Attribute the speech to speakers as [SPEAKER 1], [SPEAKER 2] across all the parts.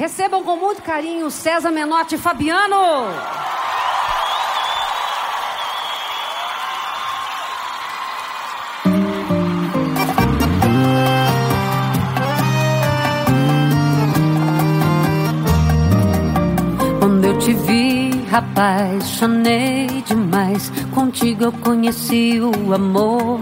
[SPEAKER 1] Recebam com muito carinho César Menotti e Fabiano.
[SPEAKER 2] Quando eu te vi, apaixonei demais. Contigo eu conheci o amor.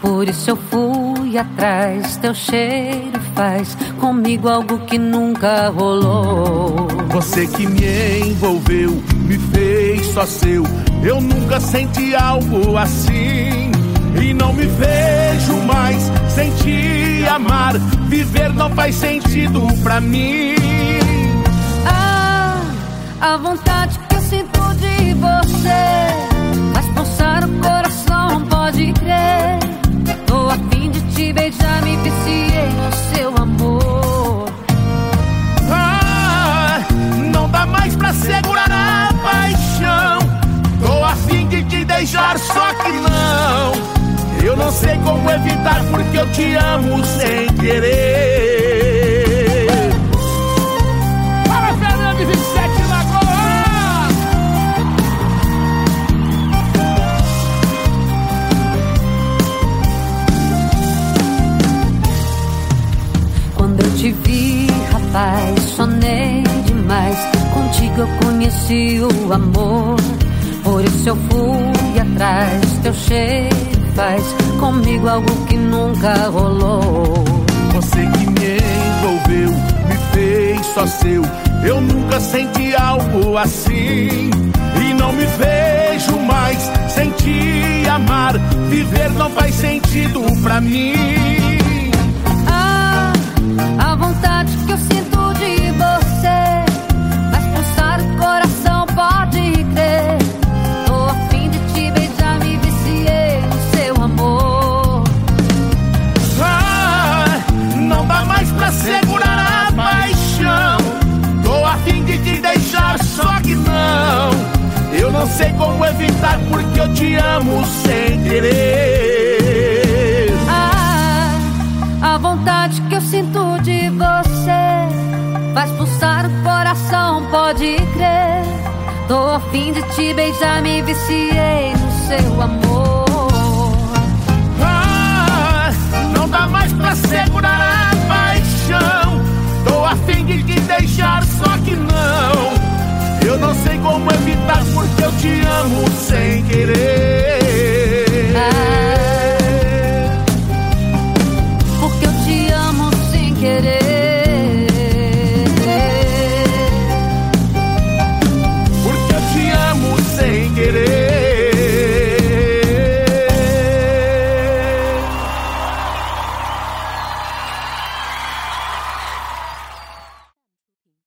[SPEAKER 2] Por isso eu fui atrás. Teu cheiro faz comigo algo que nunca rolou.
[SPEAKER 3] Você que me envolveu, me fez só seu. Eu nunca senti algo assim. E não me vejo mais sem te amar. Viver não faz sentido pra mim.
[SPEAKER 2] Ah, a vontade que eu sinto de você faz pulsar o coração, pode crer.
[SPEAKER 3] Não sei como evitar porque eu te amo sem querer. Para Fernando 27 Lagoas!
[SPEAKER 2] Quando eu te vi, apaixonei demais. Contigo eu conheci o amor. Por isso eu fui atrás. Teu cheiro faz comigo algo que nunca rolou.
[SPEAKER 3] Você que me envolveu, me fez só seu. Eu nunca senti algo assim. E não me vejo mais sem te amar. Viver não faz sentido pra mim. Evitar porque eu te amo sem querer.
[SPEAKER 2] Ah, a vontade que eu sinto de você faz pulsar o coração, pode crer. Tô a fim de te beijar, me viciei no seu amor.